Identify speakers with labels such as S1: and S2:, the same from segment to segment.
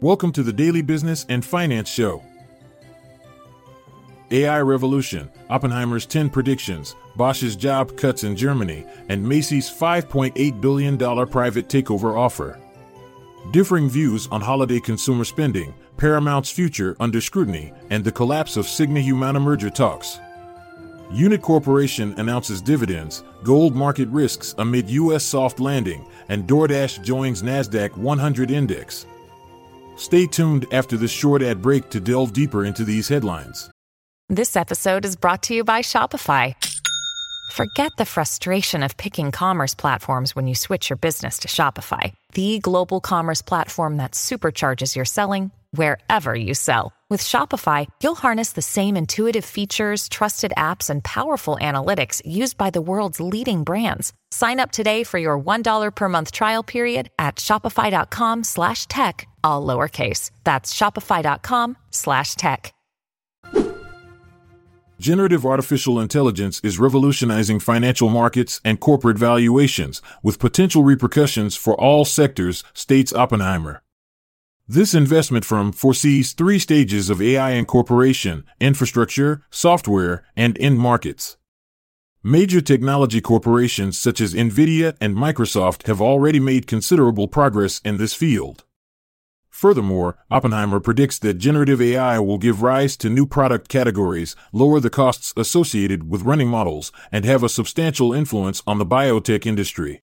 S1: Welcome to the Daily Business and Finance Show. AI Revolution, Oppenheimer's 10 predictions, Bosch's job cuts in Germany, and Macy's $5.8 billion private takeover offer. Differing views on holiday consumer spending, Paramount's future under scrutiny, and the collapse of Cigna Humana merger talks. Unit Corporation announces dividends, gold market risks amid U.S. soft landing, and DoorDash joins NASDAQ 100 index. Stay tuned after this short ad break to delve deeper into these headlines.
S2: This episode is brought to you by Shopify. Forget the frustration of picking commerce platforms when you switch your business to Shopify, the global commerce platform that supercharges your selling wherever you sell. With Shopify, you'll harness the same intuitive features, trusted apps, and powerful analytics used by the world's leading brands. Sign up today for your $1 per month trial period at shopify.com slash tech, all lowercase. That's shopify.com slash tech.
S1: Generative artificial intelligence is revolutionizing financial markets and corporate valuations, with potential repercussions for all sectors, states Oppenheimer. This investment firm foresees three stages of AI incorporation infrastructure, software, and end markets. Major technology corporations such as Nvidia and Microsoft have already made considerable progress in this field. Furthermore, Oppenheimer predicts that generative AI will give rise to new product categories, lower the costs associated with running models, and have a substantial influence on the biotech industry.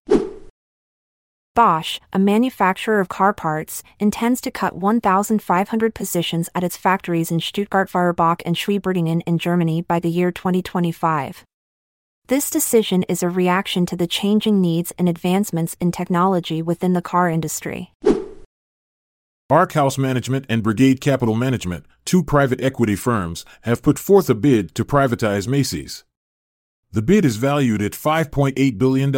S3: Bosch, a manufacturer of car parts, intends to cut 1,500 positions at its factories in Stuttgart Feuerbach and Schwieberdingen in Germany by the year 2025. This decision is a reaction to the changing needs and advancements in technology within the car industry.
S1: Arkhouse Management and Brigade Capital Management, two private equity firms, have put forth a bid to privatize Macy's. The bid is valued at $5.8 billion.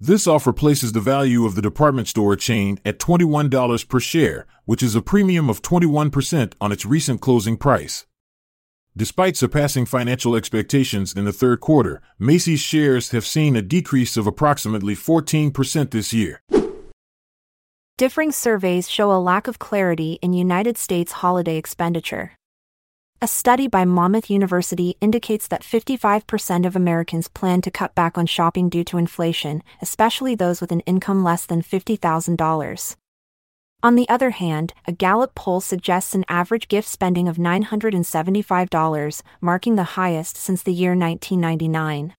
S1: This offer places the value of the department store chain at $21 per share, which is a premium of 21% on its recent closing price. Despite surpassing financial expectations in the third quarter, Macy's shares have seen a decrease of approximately 14% this year.
S3: Differing surveys show a lack of clarity in United States holiday expenditure. A study by Monmouth University indicates that 55% of Americans plan to cut back on shopping due to inflation, especially those with an income less than $50,000. On the other hand, a Gallup poll suggests an average gift spending of $975, marking the highest since the year 1999.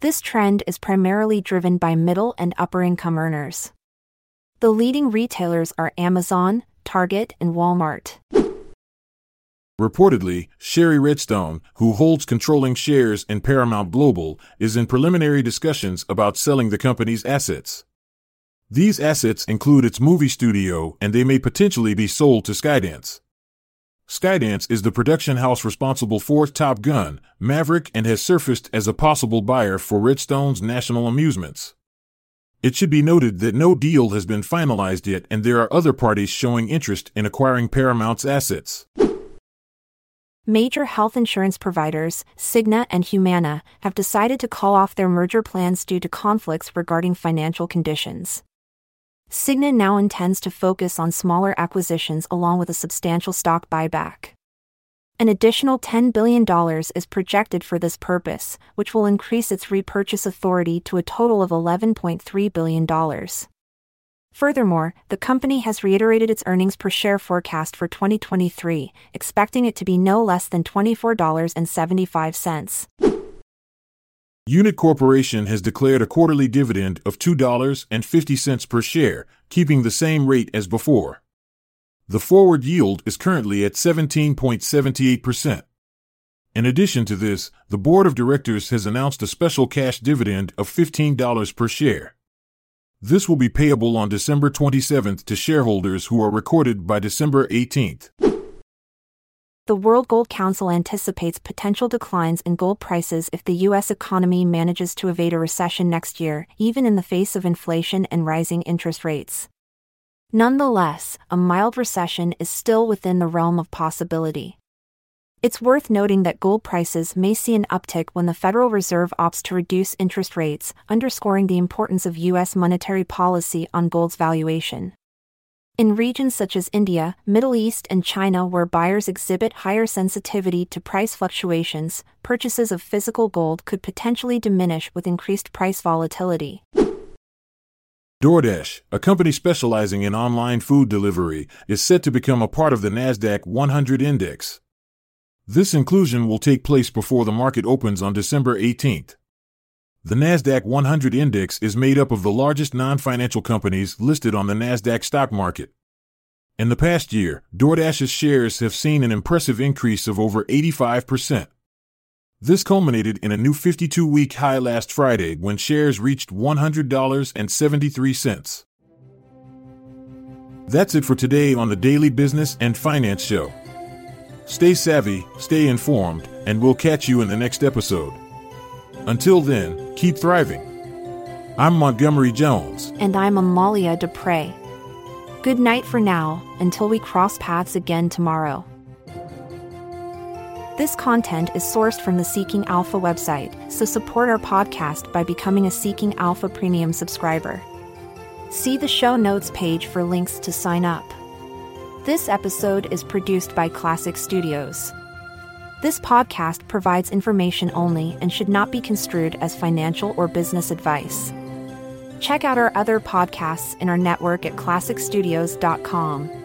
S3: This trend is primarily driven by middle and upper income earners. The leading retailers are Amazon, Target, and Walmart.
S1: Reportedly, Shari Redstone, who holds controlling shares in Paramount Global, is in preliminary discussions about selling the company's assets. These assets include its movie studio and they may potentially be sold to Skydance. Skydance is the production house responsible for Top Gun, Maverick, and has surfaced as a possible buyer for Redstone's National Amusements. It should be noted that no deal has been finalized yet, and there are other parties showing interest in acquiring Paramount's assets.
S3: Major health insurance providers, Cigna and Humana, have decided to call off their merger plans due to conflicts regarding financial conditions. Cigna now intends to focus on smaller acquisitions along with a substantial stock buyback. An additional $10 billion is projected for this purpose, which will increase its repurchase authority to a total of $11.3 billion. Furthermore, the company has reiterated its earnings per share forecast for 2023, expecting it to be no less than $24.75.
S1: Unit Corporation has declared a quarterly dividend of $2.50 per share, keeping the same rate as before. The forward yield is currently at 17.78%. In addition to this, the board of directors has announced a special cash dividend of $15 per share. This will be payable on December 27th to shareholders who are recorded by December 18th.
S3: The World Gold Council anticipates potential declines in gold prices if the U.S. economy manages to evade a recession next year, even in the face of inflation and rising interest rates. Nonetheless, a mild recession is still within the realm of possibility. It's worth noting that gold prices may see an uptick when the Federal Reserve opts to reduce interest rates, underscoring the importance of U.S. monetary policy on gold's valuation. In regions such as India, Middle East, and China, where buyers exhibit higher sensitivity to price fluctuations, purchases of physical gold could potentially diminish with increased price volatility.
S1: DoorDash, a company specializing in online food delivery, is set to become a part of the NASDAQ 100 index. This inclusion will take place before the market opens on December 18th. The NASDAQ 100 index is made up of the largest non financial companies listed on the NASDAQ stock market. In the past year, DoorDash's shares have seen an impressive increase of over 85%. This culminated in a new 52 week high last Friday when shares reached $100.73. That's it for today on the Daily Business and Finance Show. Stay savvy, stay informed, and we'll catch you in the next episode. Until then, keep thriving. I'm Montgomery Jones.
S3: And I'm Amalia Dupre. Good night for now, until we cross paths again tomorrow. This content is sourced from the Seeking Alpha website, so support our podcast by becoming a Seeking Alpha Premium subscriber. See the show notes page for links to sign up. This episode is produced by Klassic Studios. This podcast provides information only and should not be construed as financial or business advice. Check out our other podcasts in our network at klassicstudios.com.